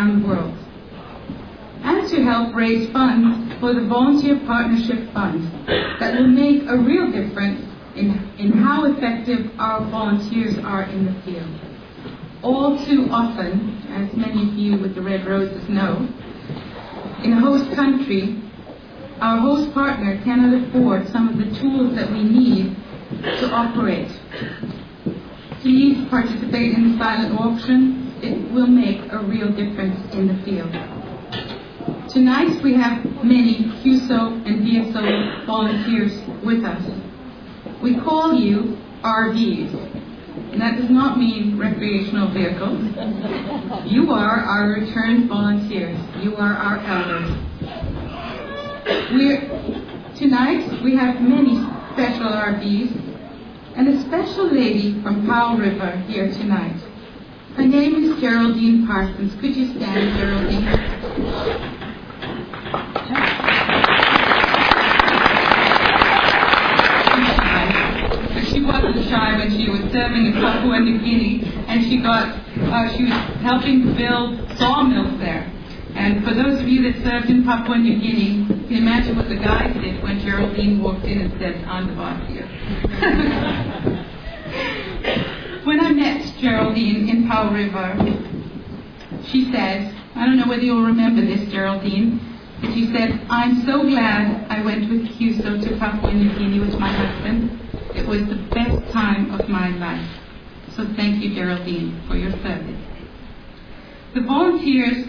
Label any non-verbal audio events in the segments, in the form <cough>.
around the world. And to help raise funds for the Volunteer Partnership Fund that will make a real difference in, in how effective our volunteers are in the field. All too often, as many of you with the Red Roses know, in a host country, our host partner cannot afford some of the tools that we need to operate. Please participate in the silent auction. It will make a real difference in the field. Tonight we have many CUSO and VSO volunteers with us. We call you RVs, and that does not mean recreational vehicles. You are our returned volunteers. You are our elders. We're, tonight we have many special RVs and a special lady from Powell River here tonight. Her name is Geraldine Parsons. Could you stand, Geraldine? She wasn't shy when she was serving in Papua New Guinea, and she got uh, she was helping build sawmills there. And for those of you that served in Papua New Guinea, you can imagine what the guys did when Geraldine walked in and said, I'm the boss here. <laughs> when I met Geraldine in Powell River, she said, I don't know whether you'll remember this, Geraldine, but she said, I'm so glad I went with CUSO to Papua New Guinea with my husband. It was the best time of my life. So thank you, Geraldine, for your service. The volunteers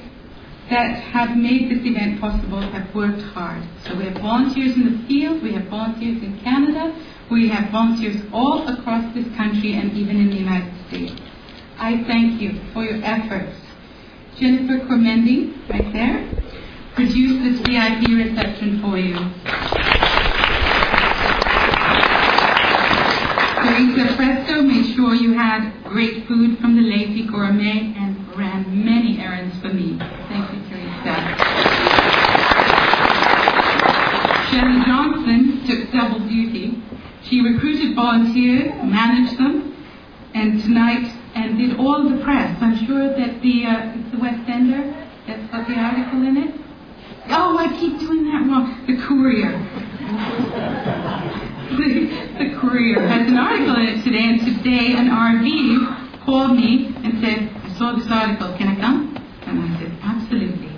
that have made this event possible have worked hard. So we have volunteers in the field, we have volunteers in Canada, we have volunteers all across this country and even in. I thank you for your efforts. Jennifer Cormendi, right there, produced this VIP reception for you. Teresa Presto made sure you had great food from the Lazy Gourmet and ran many errands for me. Thank you, Teresa. Shelly Johnson took double duty. She recruited volunteers, managed them, and tonight, and did all the press. I'm sure that the, uh, it's the West Ender that's got the article in it. Oh, I keep doing that wrong. The Courier. the, the Courier has an article in it today, and today an RV called me and said, I saw this article, can I come? And I said, absolutely.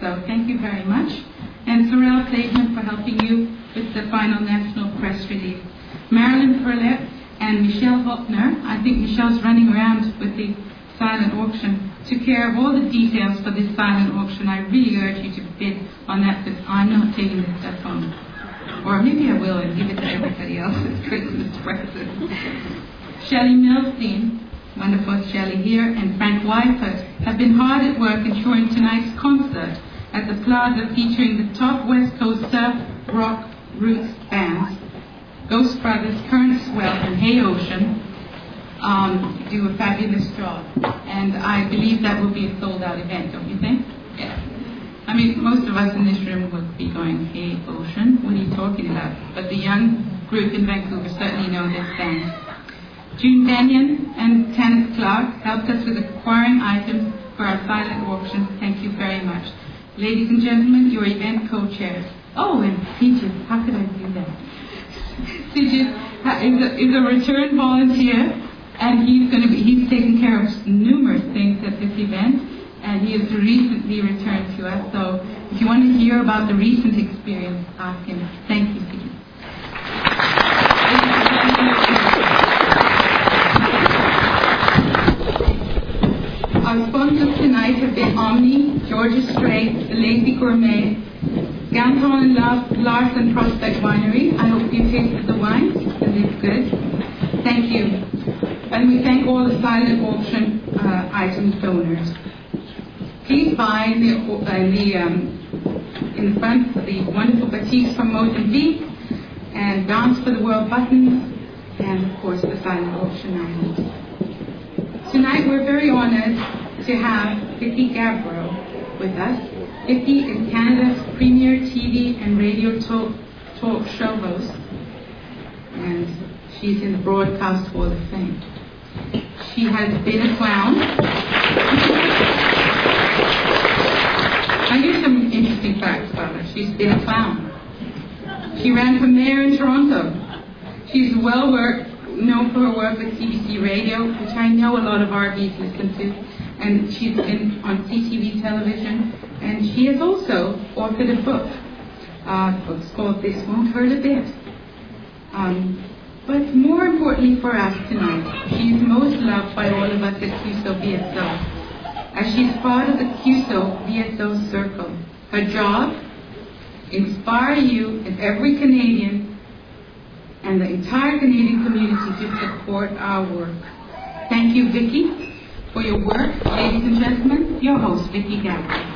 So thank you very much. And Sorrel Clayton for helping you with the final national press release. Marilyn Perlet and Michelle Hoppner, I think Michelle's running around with the silent auction, took care of all the details for this silent auction. I really urge you to bid on that because I'm not taking this stuff home. Or maybe I will and give it to everybody else as Christmas present. Shelley Milstein, wonderful Shelley here, and Frank Wyford have been hard at work ensuring tonight's concert at the plaza featuring the top West Coast surf rock roots bands, Ghost Brothers, Current Swell, and Hey Ocean, um, do a fabulous job. And I believe that will be a sold out event, don't you think? Yeah. I mean, most of us in this room would be going, Hey Ocean, what are you talking about? But the young group in Vancouver certainly know this band. June Benyon and Kenneth Clark helped us with acquiring items for our silent auction. Thank you very much. Ladies and gentlemen, your event co-chairs. Oh, and Sigis, how could I do that? Sigis is a, is a return volunteer, and he's going to be he's taken care of numerous things at this event, and he has recently returned to us. So, if you want to hear about the recent experience, ask him. Thank you, Sigis. Our sponsors tonight have been Omni, Georgia Straight, Lazy Gourmet, Ganton and Lars Prospect Winery. I hope you tasted the wine and it's good. Thank you. And we thank all the silent auction uh, items donors. Please buy in the, uh, the um, in front the wonderful batiks from Mozambique and Dance for the World buttons and of course the silent auction items. Tonight we're very honored to have Vicki Gabereau with us. Iffy is Canada's premier TV and radio talk, talk show host, and she's in the Broadcast Hall of Fame. She has been a clown. I hear some interesting facts about her. She's been a clown. She ran for mayor in Toronto. She's well worked, known for her work with CBC Radio, which I know a lot of our listen to, and she's been on CTV television and she has also authored a book. Uh, the book's called This Won't Hurt a Bit. Um, but more importantly for us tonight, she is most loved by all of us at CUSO VSO, as she's part of the CUSO VSO circle. Her job, inspire you and every Canadian and the entire Canadian community to support our work. Thank you, Vicki, for your work. Ladies and gentlemen, your host, Vicki Gabereau.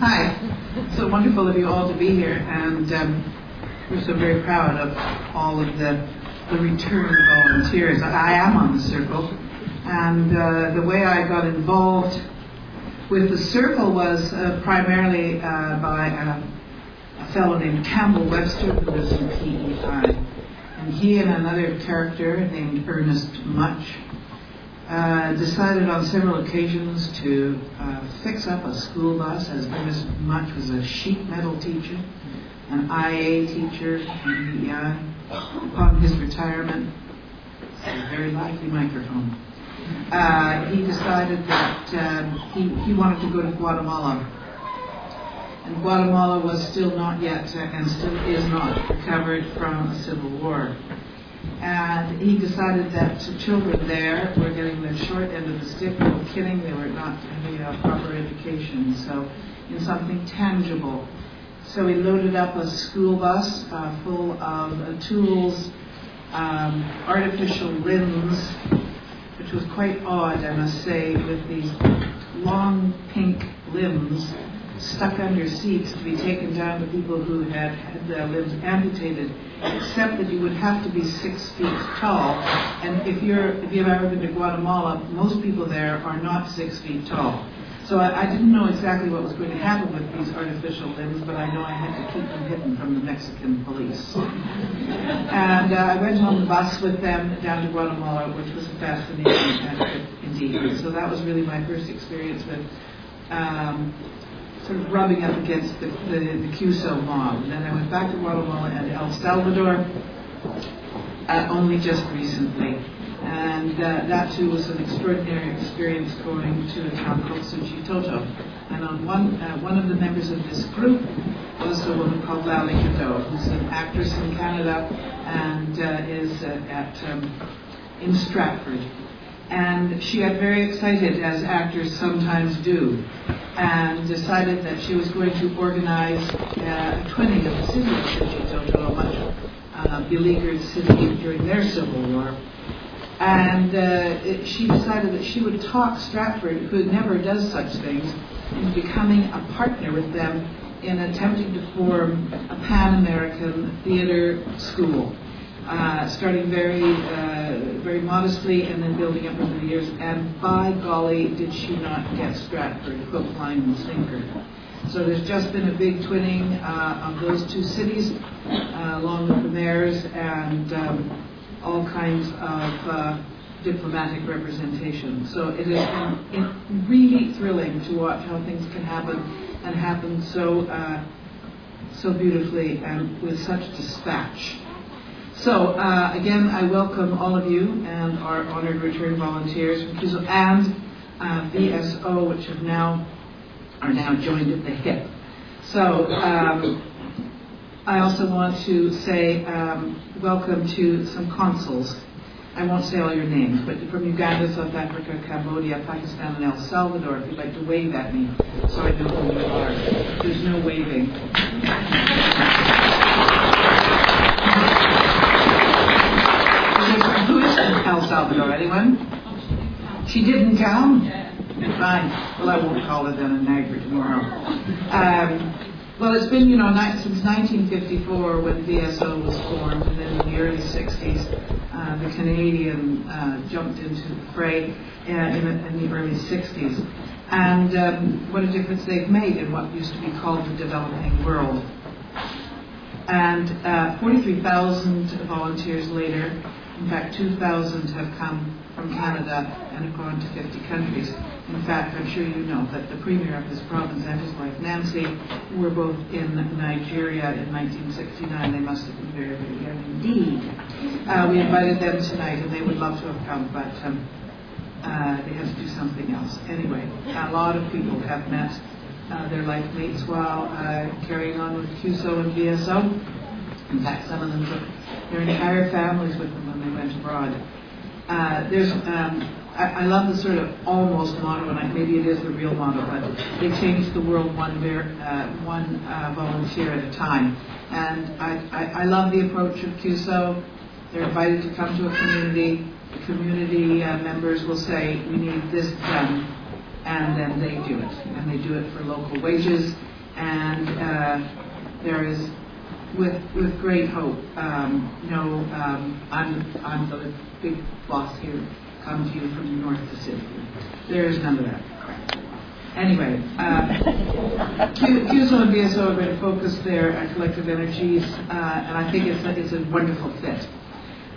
Hi. So wonderful of you all to be here, and um, we're so very proud of all of the, the return volunteers. I am on the circle, and uh, the way I got involved with the circle was uh, primarily uh, by a, a fellow named Campbell Webster, who lives in PEI. And he and another character named Ernest Much uh, decided on several occasions to uh, fix up a school bus, as Ernest Much was a sheet metal teacher, an IA teacher in PEI. Upon his retirement, a very lively microphone, uh, he decided that um, he, he wanted to go to Guatemala. And Guatemala was still not yet, uh, and still is not, recovered from a civil war. And he decided that children there were getting the short end of the stick. No kidding, they were not having a proper education. So, in something tangible. So he loaded up a school bus uh, full of uh, tools, um, artificial limbs, which was quite odd, I must say, with these long pink limbs stuck under seats to be taken down to people who had had their limbs amputated, except that you would have to be six feet tall. And if you're if you've ever been to Guatemala, most people there are not six feet tall. So I, I didn't know exactly what was going to happen with these artificial limbs, but I know I had to keep them hidden from the Mexican police. And uh, I went on the bus with them down to Guatemala, which was a fascinating indeed. So that was really my first experience with um, sort of rubbing up against the, the, the CUSO mob. And then I went back to Guatemala and El Salvador uh, only just recently. And uh, that too was an extraordinary experience going to a town called Suchitoto. And on one, uh, one of the members of this group was a woman called Lally Cadeau, who's an actress in Canada and uh, is uh, at um, in Stratford. And she got very excited, as actors sometimes do, and decided that she was going to organize uh, a twinning of the city of Suchitoto, a much uh, beleaguered city during their civil war. And uh, she decided that she would talk Stratford, who never does such things, into becoming a partner with them in attempting to form a Pan American theater school. Uh, starting very, uh, very modestly and then building up over the years. And by golly, did she not get Stratford hook, line, and sinker. So there's just been a big twinning uh, of those two cities, uh, along with the mayors and um, all kinds of uh, diplomatic representation. So it has been really thrilling to watch how things can happen and happen so, uh, so beautifully and with such dispatch. So uh, again, I welcome all of you and our honored return volunteers from CUSO and uh, VSO, which have now are now joined at the hip. So um, I also want to say um, welcome to some consuls. I won't say all your names, but from Uganda, South Africa, Cambodia, Pakistan, and El Salvador, if you'd like to wave at me so I know who you are. There's no waving. Who is in El Salvador? Anyone? She didn't come? Fine. Well, I won't call her then a nagger tomorrow. Um, well, it's been, you know, since 1954 when VSO was formed, and then in the early 60s, uh, the Canadian uh, jumped into the fray uh, in, the, in, the, early 60s. And um, what a difference they've made in what used to be called the developing world. And uh, 43,000 volunteers later, In fact, 2,000 have come from Canada and have gone to 50 countries. In fact, I'm sure you know that the premier of this province and his wife Nancy were both in Nigeria in 1969. They must have been very, very young indeed. Uh, we invited them tonight, and they would love to have come, but um, uh, they had to do something else. Anyway, a lot of people have met uh, their life mates while uh, carrying on with CUSO and VSO. In fact, some of them took their entire families with them when they went abroad. Uh, there's, um, I, I, love the sort of almost motto, and I, maybe it is the real motto, but they change the world one, ver- uh, one uh, volunteer at a time. And I, I, I love the approach of CUSO. They're invited to come to a community. The community uh, members will say, we need this done, and then they do it. And they do it for local wages. And uh, there is with with great hope. Um, you know, um, I'm I'm the big boss here. Come to you from the north to city. There is none of that. Anyway, uh, CUSO and VSO are going to focus their collective energies, uh, and I think it's a, it's a wonderful fit.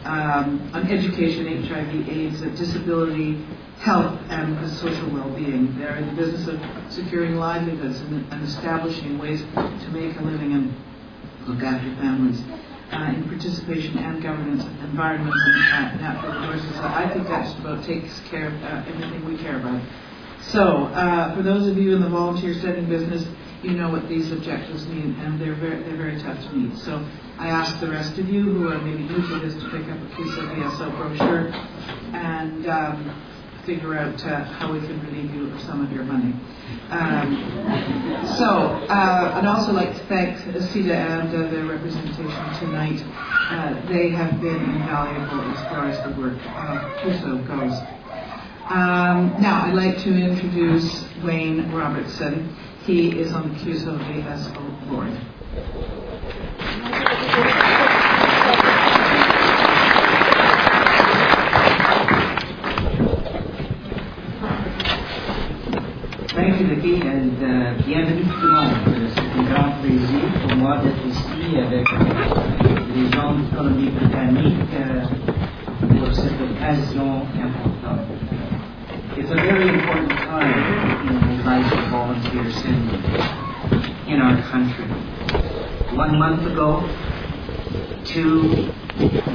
Um, on education, HIV, AIDS, disability, health, and social well-being. They're in the business of securing livelihoods and, and establishing ways to make a living and look after families. Uh, in participation and governance, environment, and uh, natural resources. I think that just about takes care of uh, everything we care about. So, uh, for those of you in the volunteer setting business, you know what these objectives mean, and they're very, they're very tough to meet. So, I ask the rest of you who are maybe new to this to pick up a piece of VSO brochure and um, figure out uh, how we can relieve you of some of your money. Um, so, uh, I'd also like to thank CIDA and uh, their representation tonight. Uh, they have been invaluable as far as the work of CUSO goes. Um, now, I'd like to introduce Wayne Robertson. He is on the CUSO VSO board. Thank you, Vicki, and uh, bienvenue tout le monde. C'est un grand plaisir pour moi d'être ici avec euh, les gens Colombie-Britannique euh, pour cette occasion importante. It's a very important time in the life of volunteers in, in our country. One month ago, two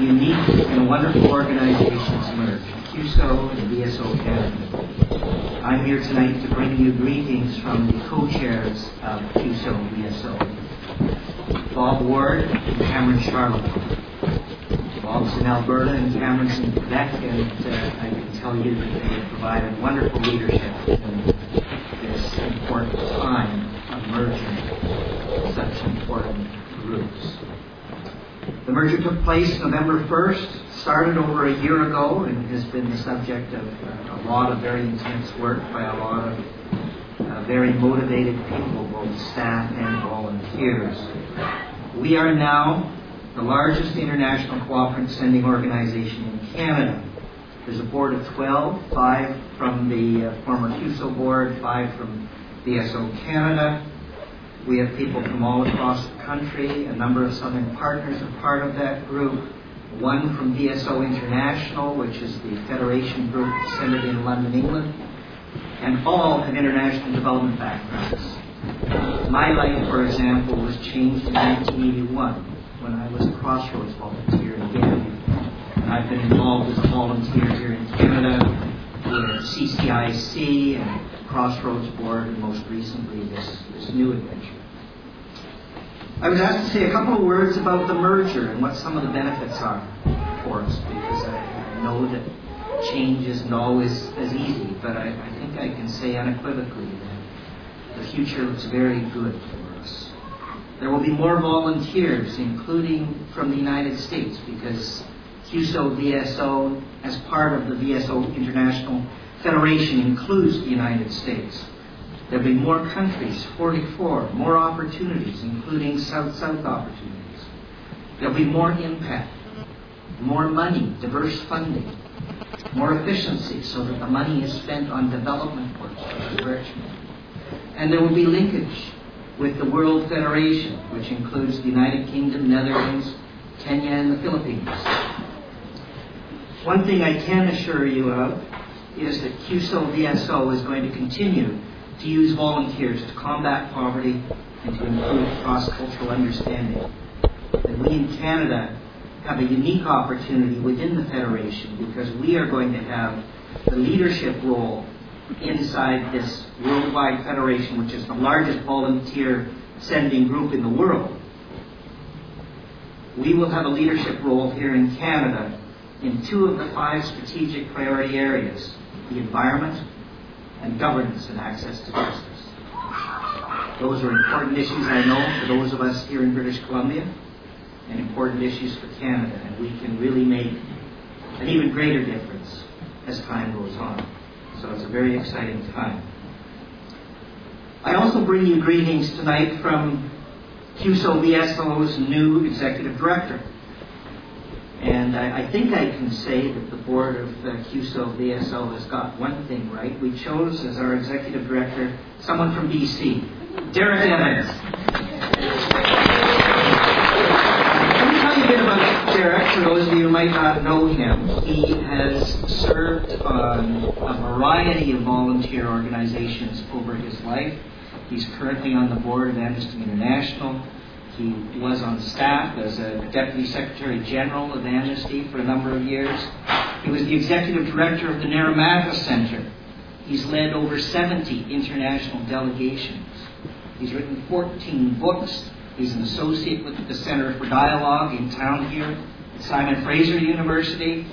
unique and wonderful organizations merged, CUSO and VSO Canada. I'm here tonight to bring you greetings from the co-chairs of and VSO, Bob Ward and Cameron Charlotte. Bob's in Alberta and Cameron's in Quebec, and uh, I can tell you that they have provided wonderful leadership in this important time of merging such important groups. Merger took place November 1st, started over a year ago, and has been the subject of uh, a lot of very intense work by a lot of uh, very motivated people, both staff and volunteers. We are now the largest international cooperative sending organization in Canada. There's a board of 12, five from the uh, former CUSO board, five from VSO Canada. We have people from all across the country. A number of Southern partners are part of that group. One from VSO International, which is the federation group centered in London, England. And all have international development backgrounds. My life, for example, was changed in 1981 when I was a Crossroads volunteer in Gambia. And I've been involved as a volunteer here in Canada with CCIC and Crossroads Board, and most recently this, this new adventure. I was asked to say a couple of words about the merger and what some of the benefits are for us, because I, I know that change isn't always as easy, but I, I think I can say unequivocally that the future looks very good for us. There will be more volunteers, including from the United States, because CUSO VSO, as part of the VSO International Federation, includes the United States. There'll be more countries, 44, more opportunities, including South-South opportunities. There'll be more impact, more money, diverse funding, more efficiency so that the money is spent on development work, enrichment. And there will be linkage with the World Federation, which includes the United Kingdom, Netherlands, Kenya, and the Philippines. One thing I can assure you of is that CUSO VSO is going to continue to use volunteers to combat poverty and to improve cross-cultural understanding. And we in Canada have a unique opportunity within the Federation because we are going to have the leadership role inside this worldwide federation, which is the largest volunteer sending group in the world. We will have a leadership role here in Canada in two of the five strategic priority areas the environment and governance and access to justice. Those are important issues, I know, for those of us here in British Columbia, and important issues for Canada, and we can really make an even greater difference as time goes on. So it's a very exciting time. I also bring you greetings tonight from CUSO VSO's new executive director. And I, I, think I can say that the board of uh, CUSO VSO has got one thing right. We chose as our executive director someone from BC, Derek Evans. Let me tell you a bit about Derek, for those of you who might not know him. He has served on a variety of volunteer organizations over his life. He's currently on the board of Amnesty International. He was on staff as a Deputy Secretary General of Amnesty for a number of years. He was the Executive Director of the Naramata Center. He's led over 70 international delegations. He's written 14 books. He's an associate with the Center for Dialogue in town here at Simon Fraser University.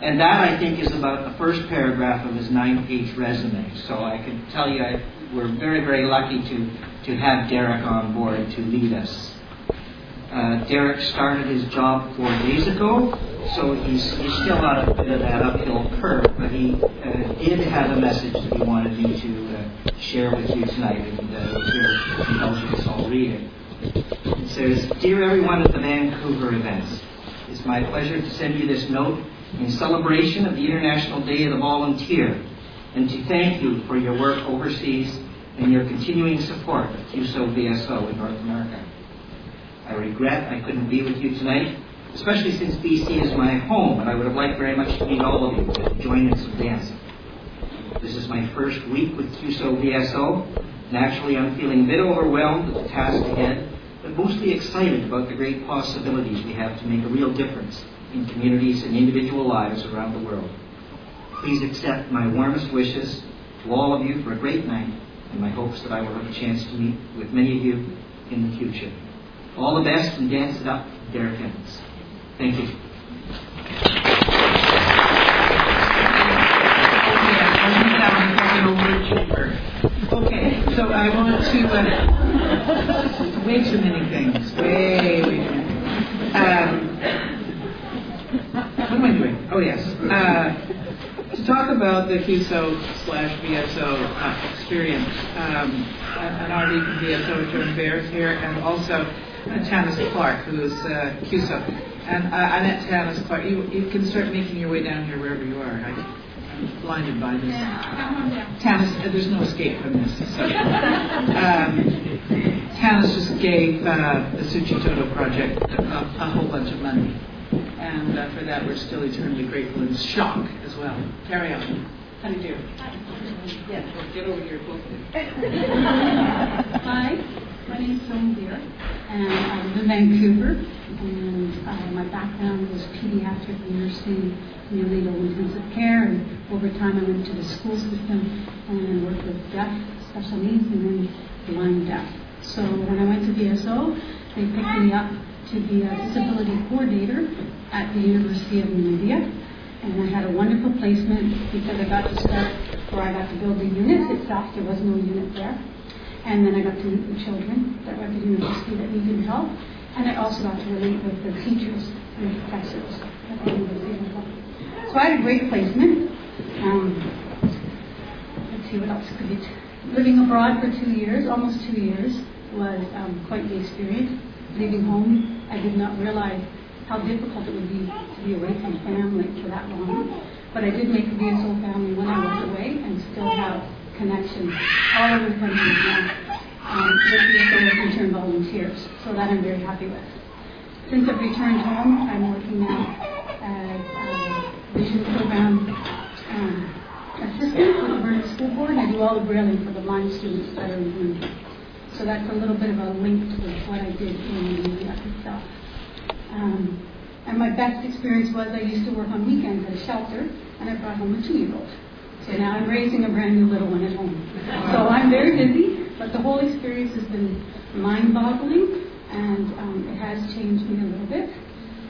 And that, I think, is about the first paragraph of his nine page resume. So I can tell you I, we're very, very lucky to, to have Derek on board to lead us. Uh, Derek started his job four days ago, so he's, he's still on a bit of that uphill curve, but he uh, did have a message that he wanted me to uh, share with you tonight, and uh, here indulgence, I'll read it. It says, Dear everyone at the Vancouver events, it's my pleasure to send you this note in celebration of the International Day of the Volunteer, and to thank you for your work overseas and your continuing support of CUSO VSO in North America. I regret I couldn't be with you tonight, especially since BC is my home, and I would have liked very much to meet all of you to join in some dancing. This is my first week with CUSO VSO. Naturally, I'm feeling a bit overwhelmed with the task ahead, but mostly excited about the great possibilities we have to make a real difference in communities and individual lives around the world. Please accept my warmest wishes to all of you for a great night and my hopes that I will have a chance to meet with many of you in the future. All the best and dance it up, Derek Evans. Thank you. Okay, so I want to. Uh, way too many things. Way, way too many. Um, what am I doing? Oh, yes. Uh, to talk about the CUSO slash VSO uh, experience, um, an RV from VSO joined Bears here, and also Tanis Clark, who is uh, CUSO. And I, I met Tanis Clark. You, you can start making your way down here wherever you are. I, am blinded by this. Tanis, uh, there's no escape from this. So. Um, Tanis just gave uh, the Suchitoto project a, a, whole bunch of money. And uh, for that, we're still eternally grateful and shocked as well. Carry on. How do you do? Yes, well, get over here, both <laughs> Hi. My name is Joan Beer, and I live in Vancouver. And uh, my background was pediatric nursing, neonatal intensive care, and over time I went to the school system and worked with deaf special needs and then blind deaf. So when I went to VSO, they picked me up to be a disability coordinator at the University of Namibia. And I had a wonderful placement because I got to start where I got to build the unit itself. There was no unit there. And then I got to meet the children that were at the university that needed help. And I also got to relate with the teachers and the professors at the university as well. So I had a great placement. Um, let's see what else could be. Living abroad for two years, almost two years, was um, quite the experience. Leaving home, I did not realize how difficult it would be to be away from family for that long. But I did make a VSO family when I was away and still have connections all over the country now um, with the Return Volunteers. So that I'm very happy with. Since I've returned home, I'm working now as a vision program um, assistant with the Vernon School Board, and I do all the brailing for the blind students that are in Bloomfield. So that's a little bit of a link to what I did in India itself. Um, and my best experience was I used to work on weekends at a shelter, and I brought home a two-year-old. So now I'm raising a brand new little one at home. So I'm very busy, but the whole experience has been mind-boggling, and um, it has changed me a little bit.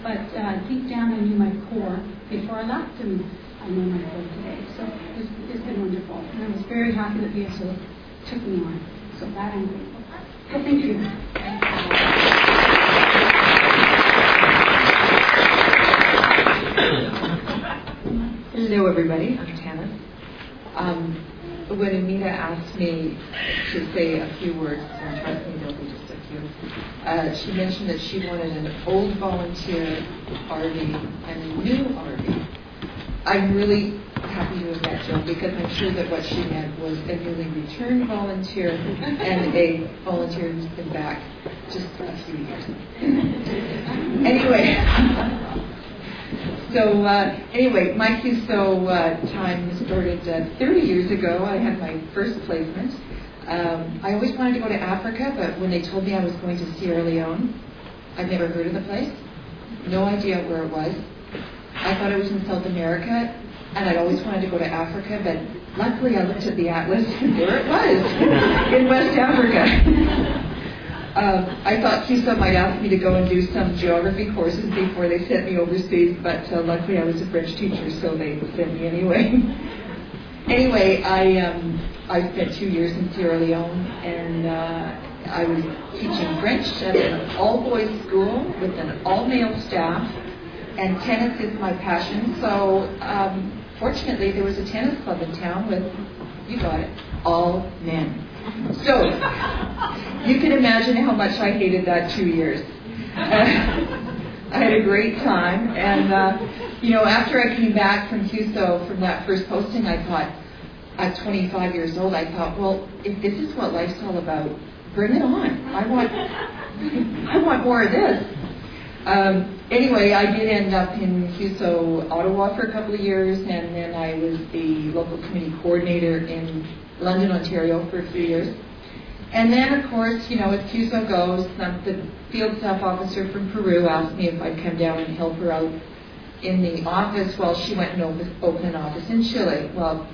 But uh, deep down, I knew my core before I left, and I know my core today. So it's, it's been wonderful, and I was very happy that VSO took me on. So that I'm grateful. So thank you. Hello, everybody. Um, when Anita asked me to say a few words, and trust me, there'll be just a few, uh, she mentioned that she wanted an old volunteer RV and a new RV. I'm really happy to have met Jill because I'm sure that what she meant was a newly returned volunteer and a volunteer who's been back just a few years. <laughs> anyway. <laughs> So uh, anyway, my CUSO uh, time started uh, 30 years ago. I had my first placement. Um, I always wanted to go to Africa, but when they told me I was going to Sierra Leone, I'd never heard of the place. No idea where it was. I thought it was in South America, and I'd always wanted to go to Africa, but luckily I looked at the atlas, <laughs> and there it was, <laughs> in West Africa. <laughs> Um, I thought CUSO might ask me to go and do some geography courses before they sent me overseas, but uh, luckily I was a French teacher, so they sent me anyway. <laughs> anyway, I um, I spent two years in Sierra Leone, and uh, I was teaching French at an all-boys school with an all-male staff, and tennis is my passion. So um, fortunately, there was a tennis club in town with, you got it, all men. So, you can imagine how much I hated that two years. <laughs> I had a great time, and uh, you know, after I came back from CUSO from that first posting, I thought, at 25 years old, I thought, well, if this is what life's all about, bring it on. I want, <laughs> I want more of this. Um, anyway, I did end up in CUSO Ottawa for a couple of years, and then I was the local committee coordinator in London, Ontario for a few years. And then, of course, you know, as CUSO goes, um, the field staff officer from Peru asked me if I'd come down and help her out in the office while she went and open, open an office in Chile. Well,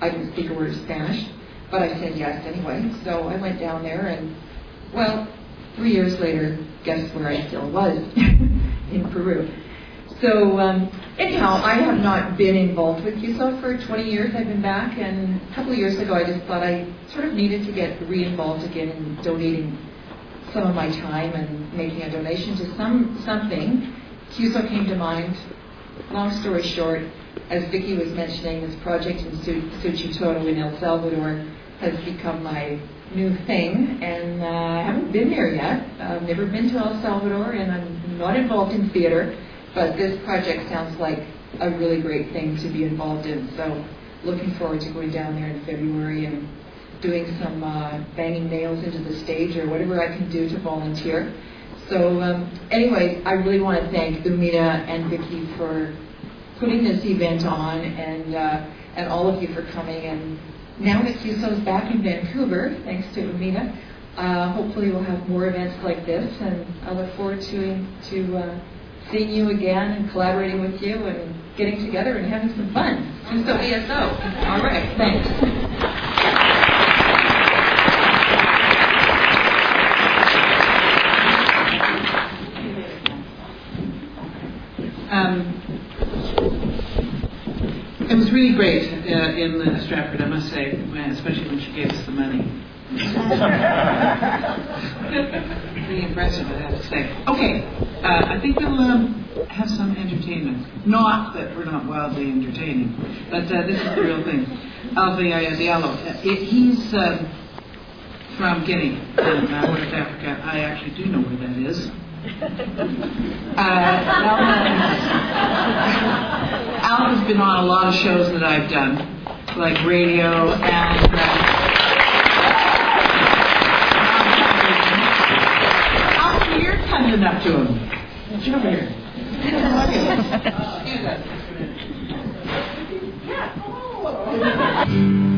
I didn't speak a word of Spanish, but I said yes anyway. So I went down there, and well, three years later, guess where I still was <laughs> in Peru. So um, anyhow, I have not been involved with CUSO for 20 years. I've been back, and a couple of years ago, I just thought I sort of needed to get re-involved again in donating some of my time and making a donation to some something. CUSO came to mind. Long story short, as Vicki was mentioning, this project in Suchitoto in El Salvador has become my new thing, and uh, I haven't been there yet. I've never been to El Salvador, and I'm not involved in theater. But this project sounds like a really great thing to be involved in. So looking forward to going down there in February and doing some uh, banging nails into the stage or whatever I can do to volunteer. So um, anyway, I really want to thank Umina and Vicki for putting this event on and uh, and all of you for coming. And now that CUSO is back in Vancouver, thanks to Umina, uh, hopefully we'll have more events like this. And I look forward to to uh, seeing you again and collaborating with you and getting together and having some fun. CUSO VSO. All right, thanks. Um, really great uh, in uh, Stratford, I must say, especially when she gave us the money. <laughs> pretty impressive, I have to say. Okay, uh, I think we'll um, have some entertainment. Not that we're not wildly entertaining, but uh, this is the real thing. Diallo, uh, he's um, from Guinea, in uh, West Africa. I actually do know where that is. <laughs> Uh, <laughs> Al has been on a lot of shows that I've done, like radio and. Uh, you're coming up to him. Get over here. Excuse us. <laughs> Yeah.